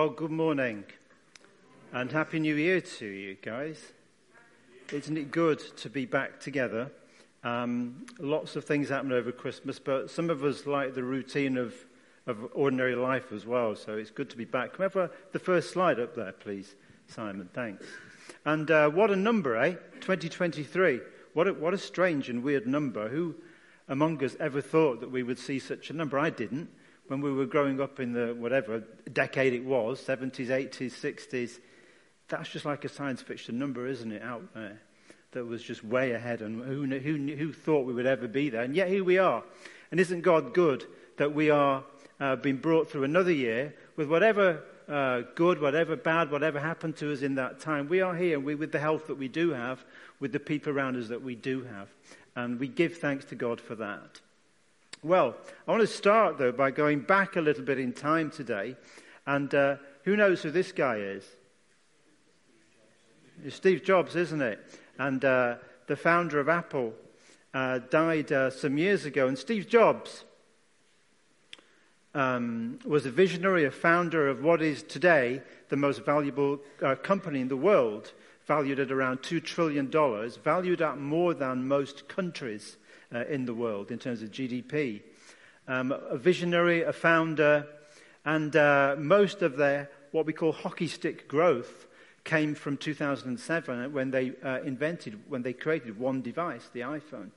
Well, good morning and Happy New Year to you guys. Isn't it good to be back together? Um, lots of things happen over Christmas, but some of us like the routine of, of ordinary life as well, so it's good to be back. Can we have a, the first slide up there, please, Simon? Thanks. And uh, what a number, eh? 2023. What a, what a strange and weird number. Who among us ever thought that we would see such a number? I didn't when we were growing up in the whatever decade it was, 70s, 80s, 60s, that's just like a science fiction number, isn't it, out there? That was just way ahead, and who, who, who thought we would ever be there? And yet here we are. And isn't God good that we are uh, being brought through another year with whatever uh, good, whatever bad, whatever happened to us in that time? We are here, we, with the health that we do have, with the people around us that we do have. And we give thanks to God for that. Well, I want to start, though, by going back a little bit in time today. And uh, who knows who this guy is? It's Steve Jobs, isn't it? And uh, the founder of Apple uh, died uh, some years ago. And Steve Jobs um, was a visionary, a founder of what is today the most valuable uh, company in the world, valued at around $2 trillion, valued at more than most countries uh, in the world in terms of GDP. Um, a visionary, a founder, and uh, most of their what we call hockey stick growth came from 2007 when they uh, invented, when they created one device, the iPhone.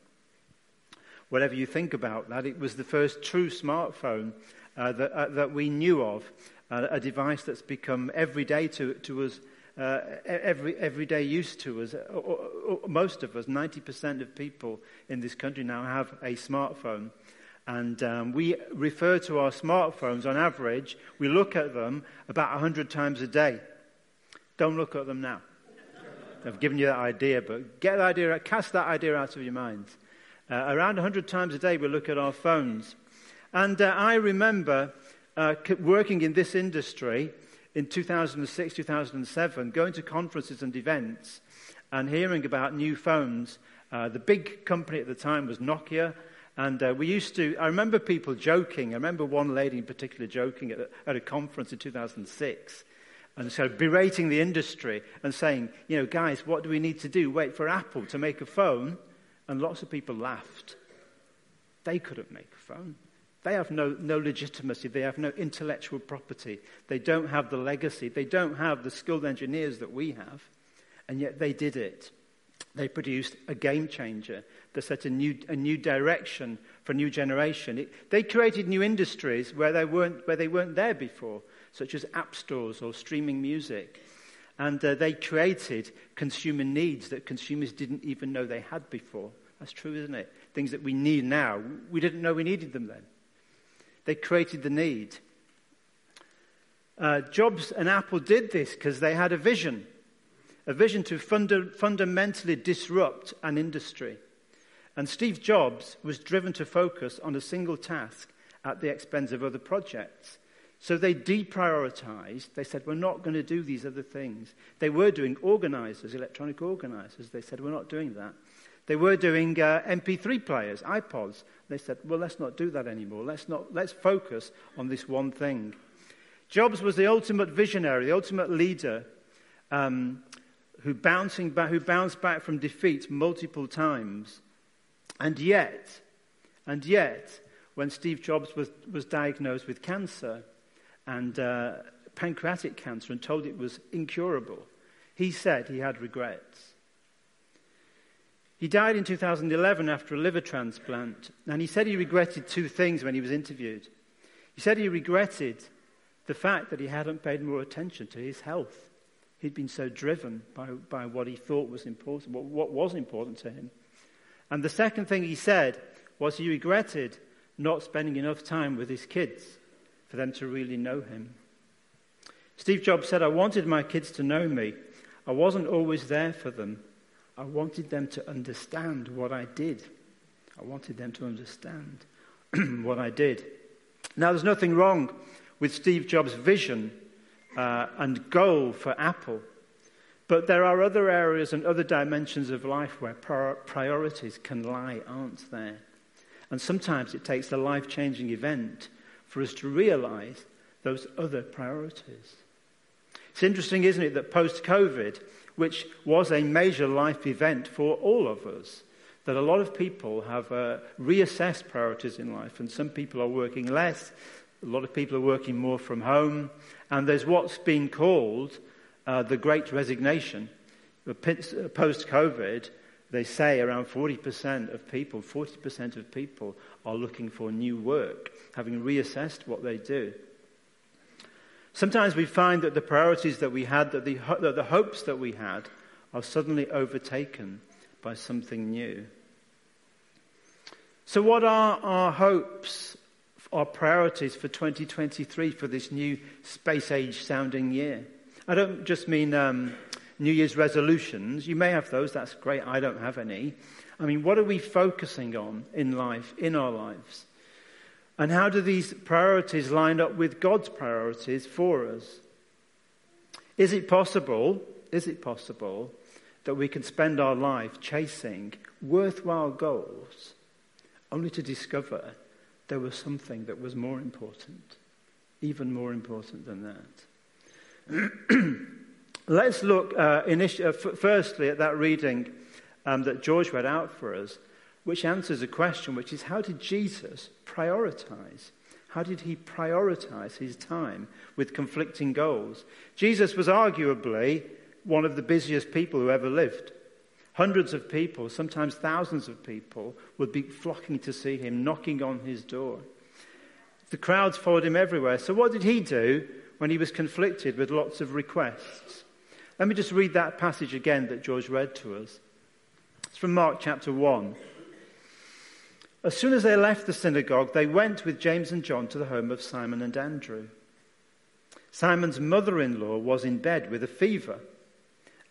Whatever you think about that, it was the first true smartphone uh, that, uh, that we knew of, uh, a device that's become everyday to, to us uh, every, everyday use to us. Uh, most of us, 90% of people in this country now have a smartphone. And um, we refer to our smartphones on average, we look at them about 100 times a day. Don't look at them now. I've given you that idea, but get that idea, cast that idea out of your minds. Uh, around 100 times a day, we look at our phones. And uh, I remember uh, working in this industry in 2006, 2007, going to conferences and events and hearing about new phones. Uh, the big company at the time was Nokia. And uh, we used to, I remember people joking. I remember one lady in particular joking at a, at a conference in 2006 and so berating the industry and saying, you know, guys, what do we need to do? Wait for Apple to make a phone? And lots of people laughed. They couldn't make a phone. They have no, no legitimacy. They have no intellectual property. They don't have the legacy. They don't have the skilled engineers that we have. And yet they did it. They produced a game changer that set a new, a new direction for a new generation. It, they created new industries where they, weren't, where they weren't there before, such as app stores or streaming music. And uh, they created consumer needs that consumers didn't even know they had before. That's true, isn't it? Things that we need now. We didn't know we needed them then. They created the need. Uh, Jobs and Apple did this because they had a vision, a vision to funda- fundamentally disrupt an industry. And Steve Jobs was driven to focus on a single task at the expense of other projects. So they deprioritized. They said, We're not going to do these other things. They were doing organizers, electronic organizers. They said, We're not doing that. They were doing uh, MP3 players, iPods. They said, well, let's not do that anymore. Let's, not, let's focus on this one thing. Jobs was the ultimate visionary, the ultimate leader um, who, bouncing back, who bounced back from defeat multiple times. And yet, and yet, when Steve Jobs was, was diagnosed with cancer and uh, pancreatic cancer and told it was incurable, he said he had regrets. He died in 2011 after a liver transplant, and he said he regretted two things when he was interviewed. He said he regretted the fact that he hadn't paid more attention to his health. He'd been so driven by, by what he thought was important, what, what was important to him. And the second thing he said was he regretted not spending enough time with his kids for them to really know him. Steve Jobs said, I wanted my kids to know me. I wasn't always there for them. I wanted them to understand what I did. I wanted them to understand what I did. Now, there's nothing wrong with Steve Jobs' vision uh, and goal for Apple, but there are other areas and other dimensions of life where priorities can lie, aren't there? And sometimes it takes a life changing event for us to realize those other priorities. It's interesting, isn't it, that post COVID, which was a major life event for all of us, that a lot of people have uh, reassessed priorities in life, and some people are working less, a lot of people are working more from home, and there's what's been called uh, the great resignation. Post COVID, they say around 40% of people, 40% of people are looking for new work, having reassessed what they do. Sometimes we find that the priorities that we had, that the, that the hopes that we had, are suddenly overtaken by something new. So, what are our hopes, our priorities for 2023 for this new space age sounding year? I don't just mean um, New Year's resolutions. You may have those, that's great. I don't have any. I mean, what are we focusing on in life, in our lives? And how do these priorities line up with God's priorities for us? Is it possible, is it possible that we can spend our life chasing worthwhile goals only to discover there was something that was more important, even more important than that? Let's look uh, uh, f- firstly at that reading um, that George read out for us which answers a question, which is how did Jesus prioritize? How did he prioritize his time with conflicting goals? Jesus was arguably one of the busiest people who ever lived. Hundreds of people, sometimes thousands of people, would be flocking to see him, knocking on his door. The crowds followed him everywhere. So, what did he do when he was conflicted with lots of requests? Let me just read that passage again that George read to us. It's from Mark chapter 1. As soon as they left the synagogue, they went with James and John to the home of Simon and Andrew. Simon's mother in law was in bed with a fever,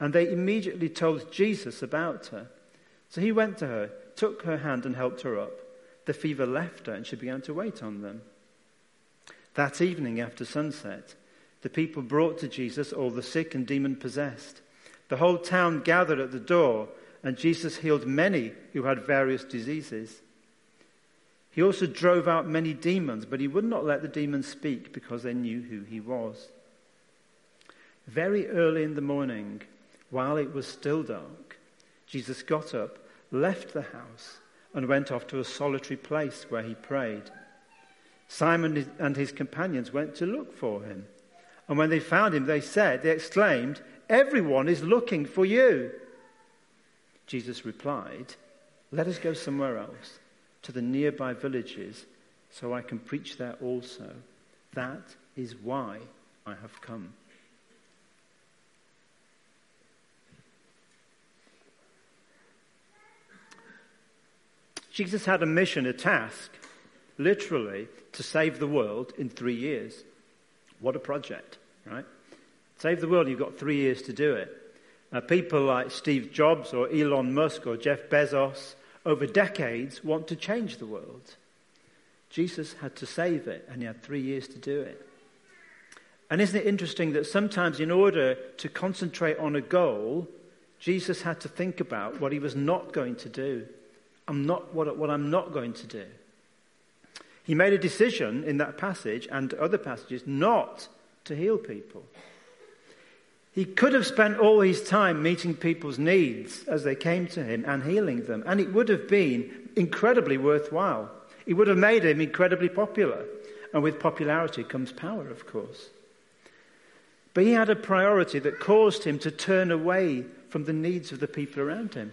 and they immediately told Jesus about her. So he went to her, took her hand, and helped her up. The fever left her, and she began to wait on them. That evening, after sunset, the people brought to Jesus all the sick and demon possessed. The whole town gathered at the door, and Jesus healed many who had various diseases. He also drove out many demons, but he would not let the demons speak because they knew who he was. Very early in the morning, while it was still dark, Jesus got up, left the house, and went off to a solitary place where he prayed. Simon and his companions went to look for him. And when they found him, they said, they exclaimed, Everyone is looking for you. Jesus replied, Let us go somewhere else to the nearby villages so I can preach there also. That is why I have come. Jesus had a mission, a task, literally, to save the world in three years. What a project, right? Save the world, you've got three years to do it. Uh, people like Steve Jobs or Elon Musk or Jeff Bezos over decades want to change the world. Jesus had to save it, and he had three years to do it. And isn't it interesting that sometimes, in order to concentrate on a goal, Jesus had to think about what he was not going to do. I'm not what, what I'm not going to do. He made a decision in that passage and other passages not to heal people. He could have spent all his time meeting people's needs as they came to him and healing them, and it would have been incredibly worthwhile. It would have made him incredibly popular. And with popularity comes power, of course. But he had a priority that caused him to turn away from the needs of the people around him.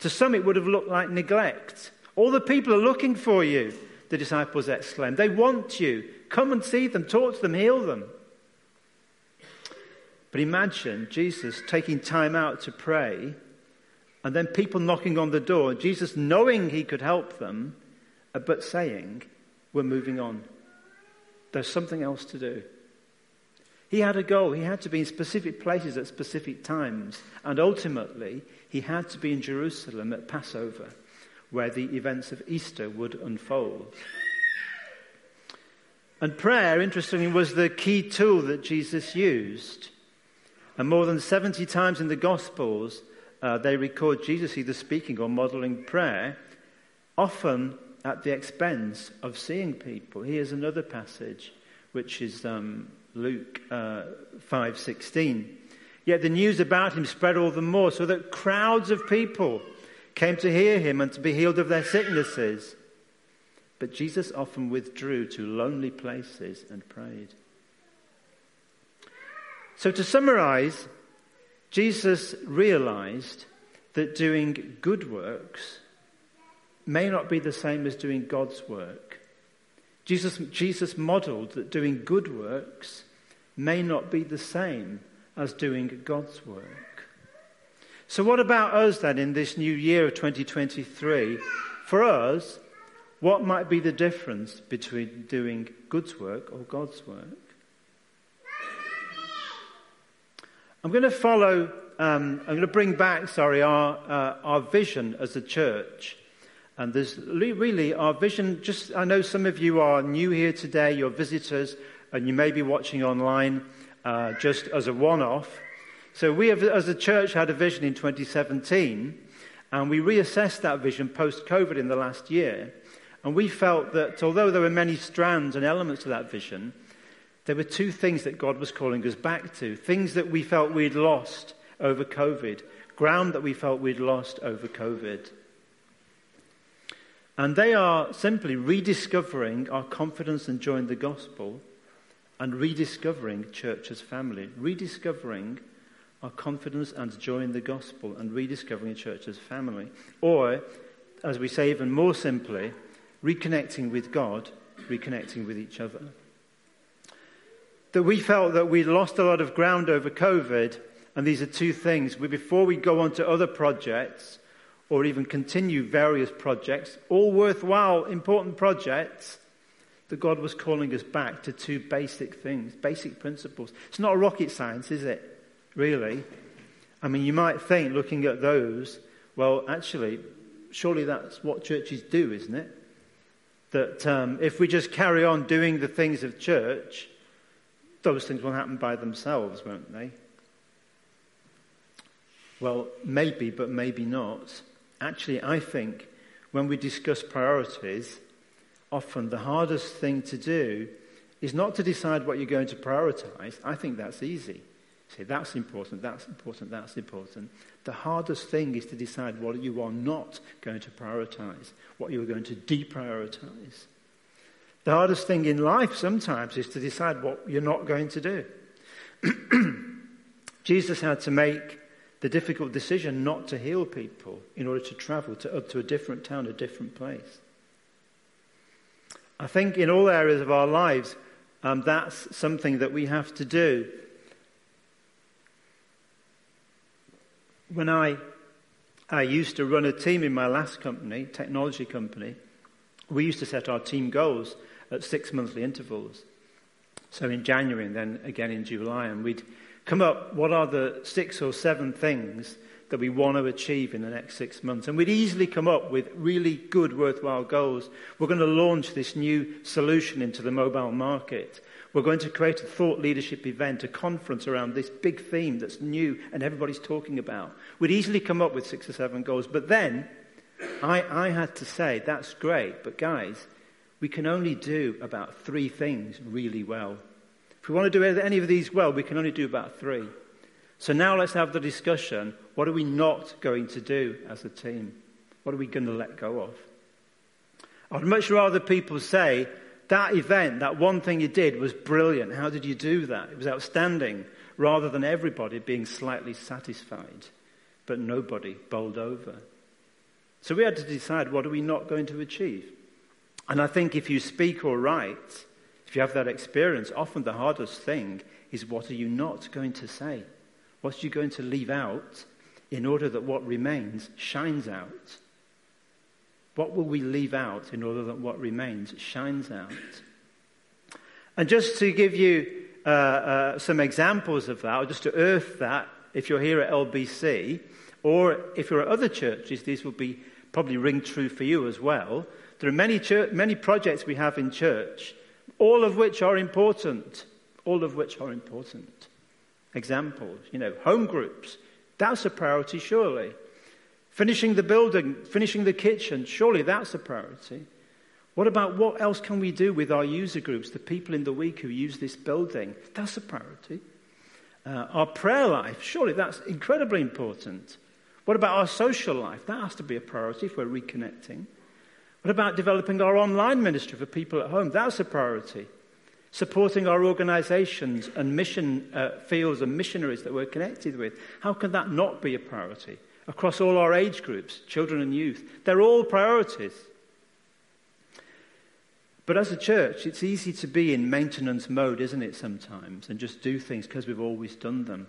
To some, it would have looked like neglect. All the people are looking for you, the disciples exclaimed. They want you. Come and see them, talk to them, heal them. But imagine Jesus taking time out to pray and then people knocking on the door, Jesus knowing he could help them, but saying, We're moving on. There's something else to do. He had a goal. He had to be in specific places at specific times. And ultimately, he had to be in Jerusalem at Passover, where the events of Easter would unfold. And prayer, interestingly, was the key tool that Jesus used. And more than 70 times in the Gospels, uh, they record Jesus either speaking or modeling prayer, often at the expense of seeing people. Here's another passage which is um, Luke uh, 5:16. Yet the news about him spread all the more, so that crowds of people came to hear him and to be healed of their sicknesses. But Jesus often withdrew to lonely places and prayed. So, to summarize, Jesus realized that doing good works may not be the same as doing God's work. Jesus, Jesus modeled that doing good works may not be the same as doing God's work. So, what about us then in this new year of 2023? For us, what might be the difference between doing God's work or God's work? I'm going to follow, um, I'm going to bring back, sorry, our, uh, our vision as a church. And there's really our vision, just, I know some of you are new here today, you're visitors, and you may be watching online uh, just as a one off. So we have, as a church, had a vision in 2017, and we reassessed that vision post COVID in the last year. And we felt that although there were many strands and elements to that vision, there were two things that God was calling us back to things that we felt we'd lost over COVID, ground that we felt we'd lost over COVID. And they are simply rediscovering our confidence and joy in the gospel and rediscovering church as family, rediscovering our confidence and joy in the gospel and rediscovering church as family. Or, as we say even more simply, reconnecting with God, reconnecting with each other that we felt that we lost a lot of ground over COVID, and these are two things. Before we go on to other projects or even continue various projects, all worthwhile, important projects, that God was calling us back to two basic things, basic principles. It's not rocket science, is it? Really? I mean, you might think, looking at those, well, actually, surely that's what churches do, isn't it? That um, if we just carry on doing the things of church, those things will happen by themselves, won't they? Well, maybe, but maybe not. Actually, I think when we discuss priorities, often the hardest thing to do is not to decide what you're going to prioritize. I think that's easy. Say, that's important, that's important, that's important. The hardest thing is to decide what you are not going to prioritize, what you are going to deprioritize. The hardest thing in life sometimes is to decide what you're not going to do. Jesus had to make the difficult decision not to heal people in order to travel to, up to a different town, a different place. I think in all areas of our lives, um, that's something that we have to do. When I, I used to run a team in my last company, technology company, we used to set our team goals at six monthly intervals. So in January and then again in July, and we'd come up what are the six or seven things that we want to achieve in the next six months. And we'd easily come up with really good, worthwhile goals. We're going to launch this new solution into the mobile market. We're going to create a thought leadership event, a conference around this big theme that's new and everybody's talking about. We'd easily come up with six or seven goals. But then I, I had to say, that's great, but guys, we can only do about three things really well. If we want to do any of these well, we can only do about three. So now let's have the discussion. What are we not going to do as a team? What are we going to let go of? I'd much rather people say, that event, that one thing you did was brilliant. How did you do that? It was outstanding. Rather than everybody being slightly satisfied, but nobody bowled over. So we had to decide what are we not going to achieve? And I think if you speak or write, if you have that experience, often the hardest thing is what are you not going to say? What are you going to leave out in order that what remains shines out? What will we leave out in order that what remains shines out? And just to give you uh, uh, some examples of that, or just to earth that, if you're here at LBC, or if you're at other churches, these will be probably ring true for you as well. There are many, church, many projects we have in church, all of which are important. All of which are important. Examples, you know, home groups. That's a priority, surely. Finishing the building, finishing the kitchen, surely that's a priority. What about what else can we do with our user groups, the people in the week who use this building? That's a priority. Uh, our prayer life, surely that's incredibly important. What about our social life? That has to be a priority if we're reconnecting. What about developing our online ministry for people at home? That's a priority. Supporting our organizations and mission uh, fields and missionaries that we're connected with. How can that not be a priority? Across all our age groups, children and youth. They're all priorities. But as a church, it's easy to be in maintenance mode, isn't it, sometimes, and just do things because we've always done them.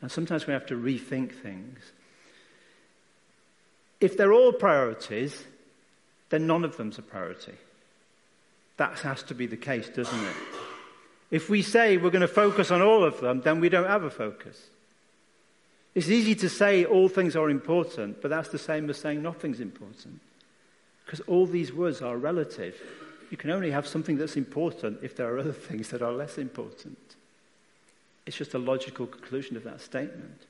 And sometimes we have to rethink things. If they're all priorities, then none of them's a priority. That has to be the case, doesn't it? If we say we're going to focus on all of them, then we don't have a focus. It's easy to say all things are important, but that's the same as saying nothing's important. Because all these words are relative. You can only have something that's important if there are other things that are less important. It's just a logical conclusion of that statement.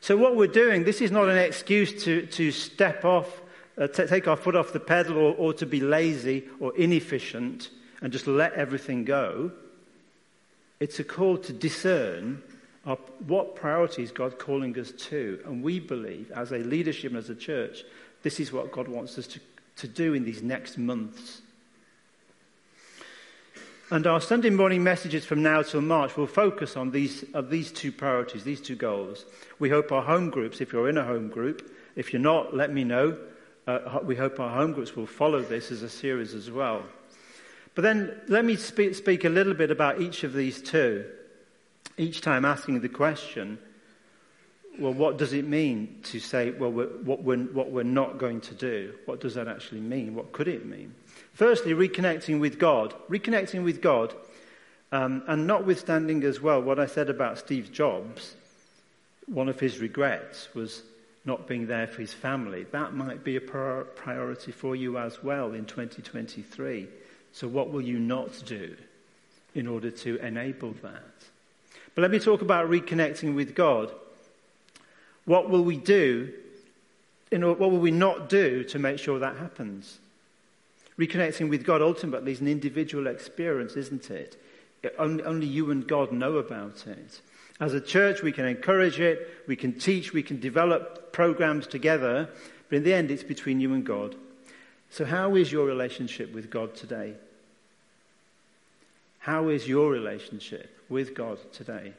So, what we're doing, this is not an excuse to, to step off, uh, to take our foot off the pedal, or, or to be lazy or inefficient and just let everything go. It's a call to discern our, what priorities God calling us to. And we believe, as a leadership and as a church, this is what God wants us to, to do in these next months. And our Sunday morning messages from now till March will focus on these, uh, these two priorities, these two goals. We hope our home groups, if you're in a home group, if you're not, let me know. Uh, we hope our home groups will follow this as a series as well. But then let me speak, speak a little bit about each of these two, each time asking the question well, what does it mean to say, well, we're, what, we're, what we're not going to do? What does that actually mean? What could it mean? Firstly, reconnecting with God. Reconnecting with God, um, and notwithstanding as well what I said about Steve Jobs, one of his regrets was not being there for his family. That might be a priority for you as well in 2023. So, what will you not do in order to enable that? But let me talk about reconnecting with God. What will we do? In, what will we not do to make sure that happens? Reconnecting with God ultimately is an individual experience, isn't it? Only, only you and God know about it. As a church, we can encourage it, we can teach, we can develop programs together, but in the end, it's between you and God. So, how is your relationship with God today? How is your relationship with God today?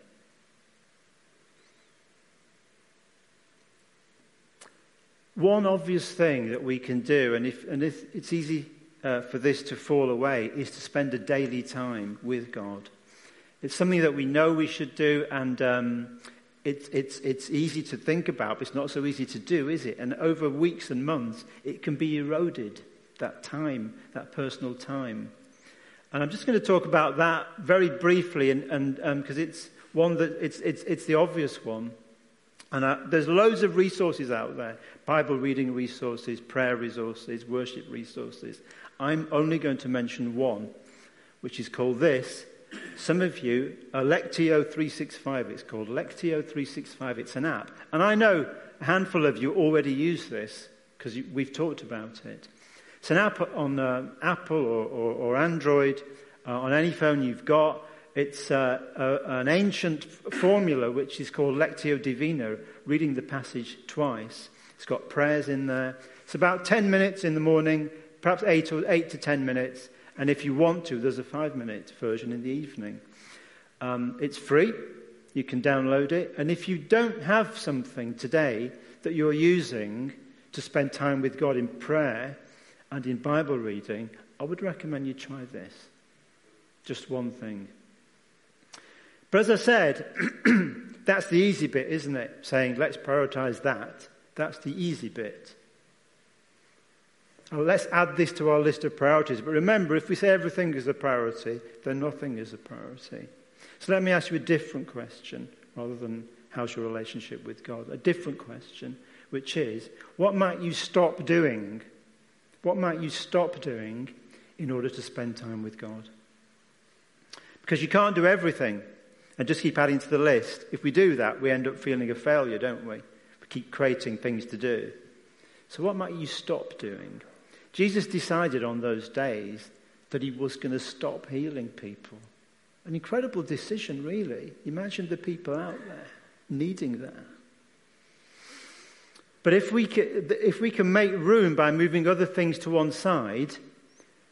One obvious thing that we can do, and, if, and if it's easy uh, for this to fall away, is to spend a daily time with God. It's something that we know we should do, and um, it, it's, it's easy to think about, but it's not so easy to do, is it? And over weeks and months, it can be eroded, that time, that personal time. And I'm just going to talk about that very briefly, and because um, it's one that it's, it's, it's the obvious one. And uh, there's loads of resources out there Bible reading resources, prayer resources, worship resources. I'm only going to mention one, which is called this. Some of you, Lectio 365, it's called. Lectio 365, it's an app. And I know a handful of you already use this because we've talked about it. It's an app on uh, Apple or, or, or Android, uh, on any phone you've got. It's uh, a, an ancient formula which is called Lectio Divina, reading the passage twice. It's got prayers in there. It's about 10 minutes in the morning, perhaps 8 or 8 to 10 minutes. And if you want to, there's a 5 minute version in the evening. Um, it's free. You can download it. And if you don't have something today that you're using to spend time with God in prayer and in Bible reading, I would recommend you try this. Just one thing. But as I said, that's the easy bit, isn't it? Saying, let's prioritize that. That's the easy bit. Well, let's add this to our list of priorities. But remember, if we say everything is a priority, then nothing is a priority. So let me ask you a different question rather than how's your relationship with God? A different question, which is what might you stop doing? What might you stop doing in order to spend time with God? Because you can't do everything and just keep adding to the list. If we do that, we end up feeling a failure, don't we? We keep creating things to do. So, what might you stop doing? Jesus decided on those days that he was going to stop healing people. An incredible decision, really. Imagine the people out there needing that. But if we, can, if we can make room by moving other things to one side,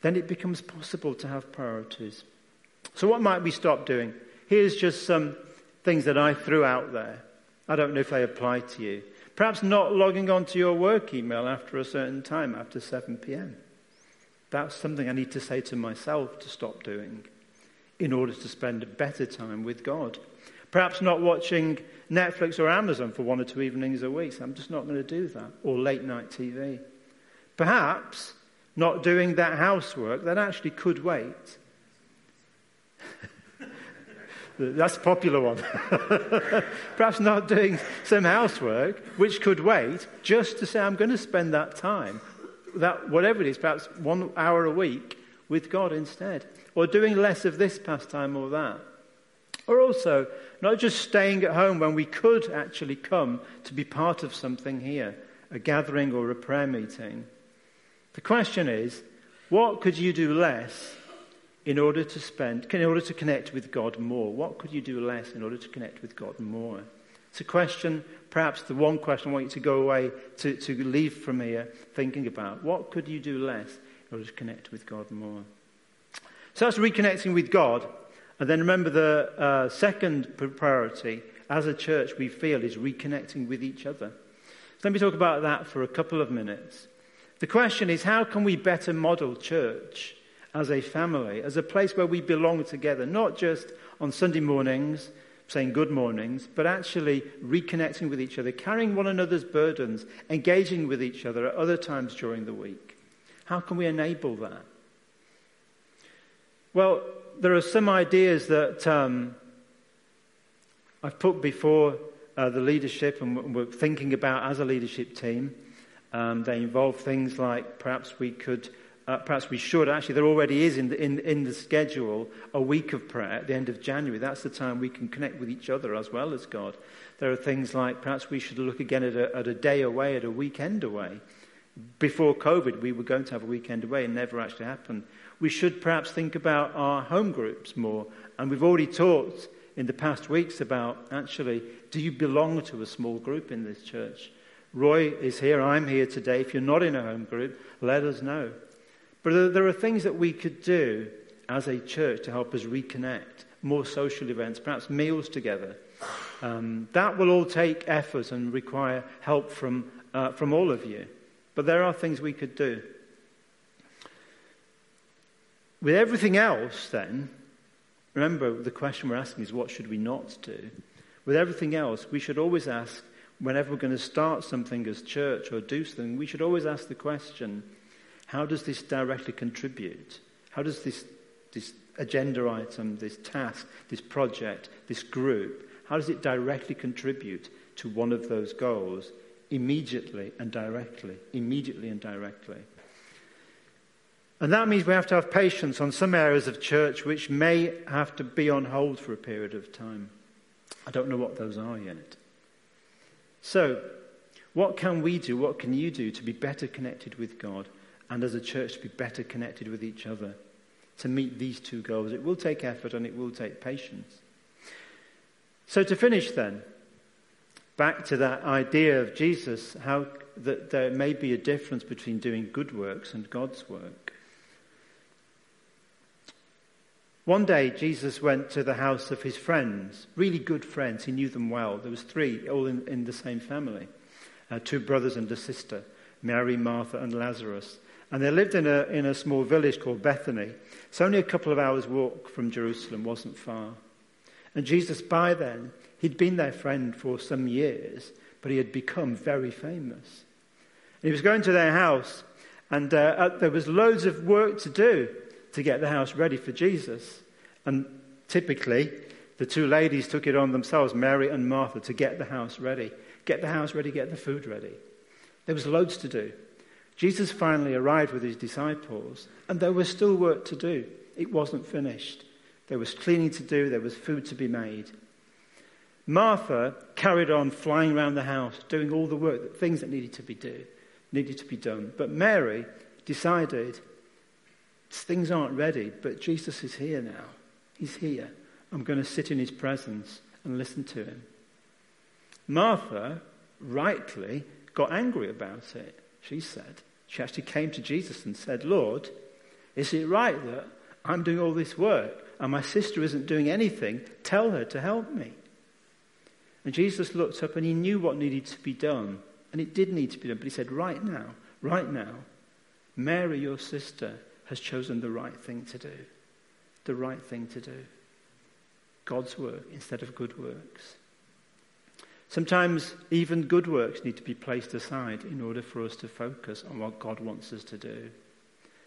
then it becomes possible to have priorities. So, what might we stop doing? Here's just some things that I threw out there. I don't know if they apply to you. Perhaps not logging on to your work email after a certain time, after 7 p.m. That's something I need to say to myself to stop doing in order to spend a better time with God. Perhaps not watching Netflix or Amazon for one or two evenings a week. So I'm just not going to do that. Or late night TV. Perhaps not doing that housework that actually could wait. That's a popular one. Perhaps not doing some housework which could wait just to say, I'm going to spend that time, that whatever it is, perhaps one hour a week with God instead. Or doing less of this pastime or that. Or also, not just staying at home when we could actually come to be part of something here, a gathering or a prayer meeting. The question is, what could you do less in order to spend, in order to connect with God more? What could you do less in order to connect with God more? It's a question, perhaps the one question I want you to go away to, to leave from here thinking about. What could you do less in order to connect with God more? So that's reconnecting with God. And then remember the uh, second priority as a church we feel is reconnecting with each other. So let me talk about that for a couple of minutes. The question is how can we better model church as a family, as a place where we belong together, not just on Sunday mornings saying good mornings, but actually reconnecting with each other, carrying one another's burdens, engaging with each other at other times during the week. How can we enable that? Well, there are some ideas that um, I've put before uh, the leadership and we're thinking about as a leadership team. Um, they involve things like perhaps we could, uh, perhaps we should. Actually, there already is in the, in, in the schedule a week of prayer at the end of January. That's the time we can connect with each other as well as God. There are things like perhaps we should look again at a, at a day away, at a weekend away. Before COVID, we were going to have a weekend away and never actually happened we should perhaps think about our home groups more. And we've already talked in the past weeks about actually, do you belong to a small group in this church? Roy is here, I'm here today. If you're not in a home group, let us know. But there are things that we could do as a church to help us reconnect, more social events, perhaps meals together. Um, that will all take effort and require help from, uh, from all of you. But there are things we could do. With everything else, then, remember the question we're asking is what should we not do? With everything else, we should always ask, whenever we're going to start something as church or do something, we should always ask the question how does this directly contribute? How does this, this agenda item, this task, this project, this group, how does it directly contribute to one of those goals immediately and directly? Immediately and directly. And that means we have to have patience on some areas of church which may have to be on hold for a period of time. I don't know what those are yet. So, what can we do? What can you do to be better connected with God and as a church to be better connected with each other to meet these two goals? It will take effort and it will take patience. So, to finish then, back to that idea of Jesus, how that there may be a difference between doing good works and God's work. One day, Jesus went to the house of his friends, really good friends. He knew them well. There was three, all in, in the same family, uh, two brothers and a sister, Mary, Martha, and Lazarus. And they lived in a, in a small village called Bethany. It's only a couple of hours' walk from Jerusalem, wasn't far. And Jesus, by then, he'd been their friend for some years, but he had become very famous. And he was going to their house, and uh, there was loads of work to do to get the house ready for Jesus. And typically, the two ladies took it on themselves, Mary and Martha, to get the house ready. Get the house ready, get the food ready. There was loads to do. Jesus finally arrived with his disciples, and there was still work to do. It wasn't finished. There was cleaning to do, there was food to be made. Martha carried on flying around the house, doing all the work, things that needed to be do, needed to be done. But Mary decided things aren't ready, but Jesus is here now. He's here. I'm going to sit in his presence and listen to him. Martha, rightly, got angry about it. She said, she actually came to Jesus and said, Lord, is it right that I'm doing all this work and my sister isn't doing anything? Tell her to help me. And Jesus looked up and he knew what needed to be done. And it did need to be done. But he said, Right now, right now, Mary, your sister, has chosen the right thing to do. The right thing to do. God's work instead of good works. Sometimes even good works need to be placed aside in order for us to focus on what God wants us to do.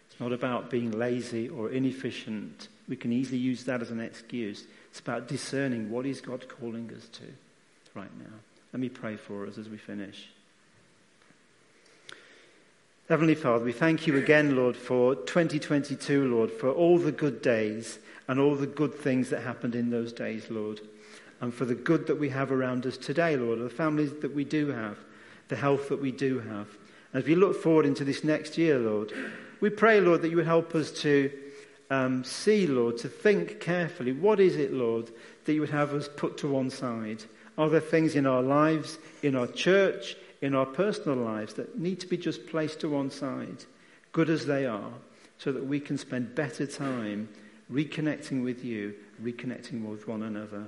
It's not about being lazy or inefficient. We can easily use that as an excuse. It's about discerning what is God calling us to right now. Let me pray for us as we finish. Heavenly Father, we thank you again, Lord, for 2022, Lord, for all the good days and all the good things that happened in those days, Lord, and for the good that we have around us today, Lord, the families that we do have, the health that we do have. As we look forward into this next year, Lord, we pray, Lord, that you would help us to um, see, Lord, to think carefully. What is it, Lord, that you would have us put to one side? Are there things in our lives, in our church, in our personal lives that need to be just placed to one side, good as they are, so that we can spend better time reconnecting with you, reconnecting with one another?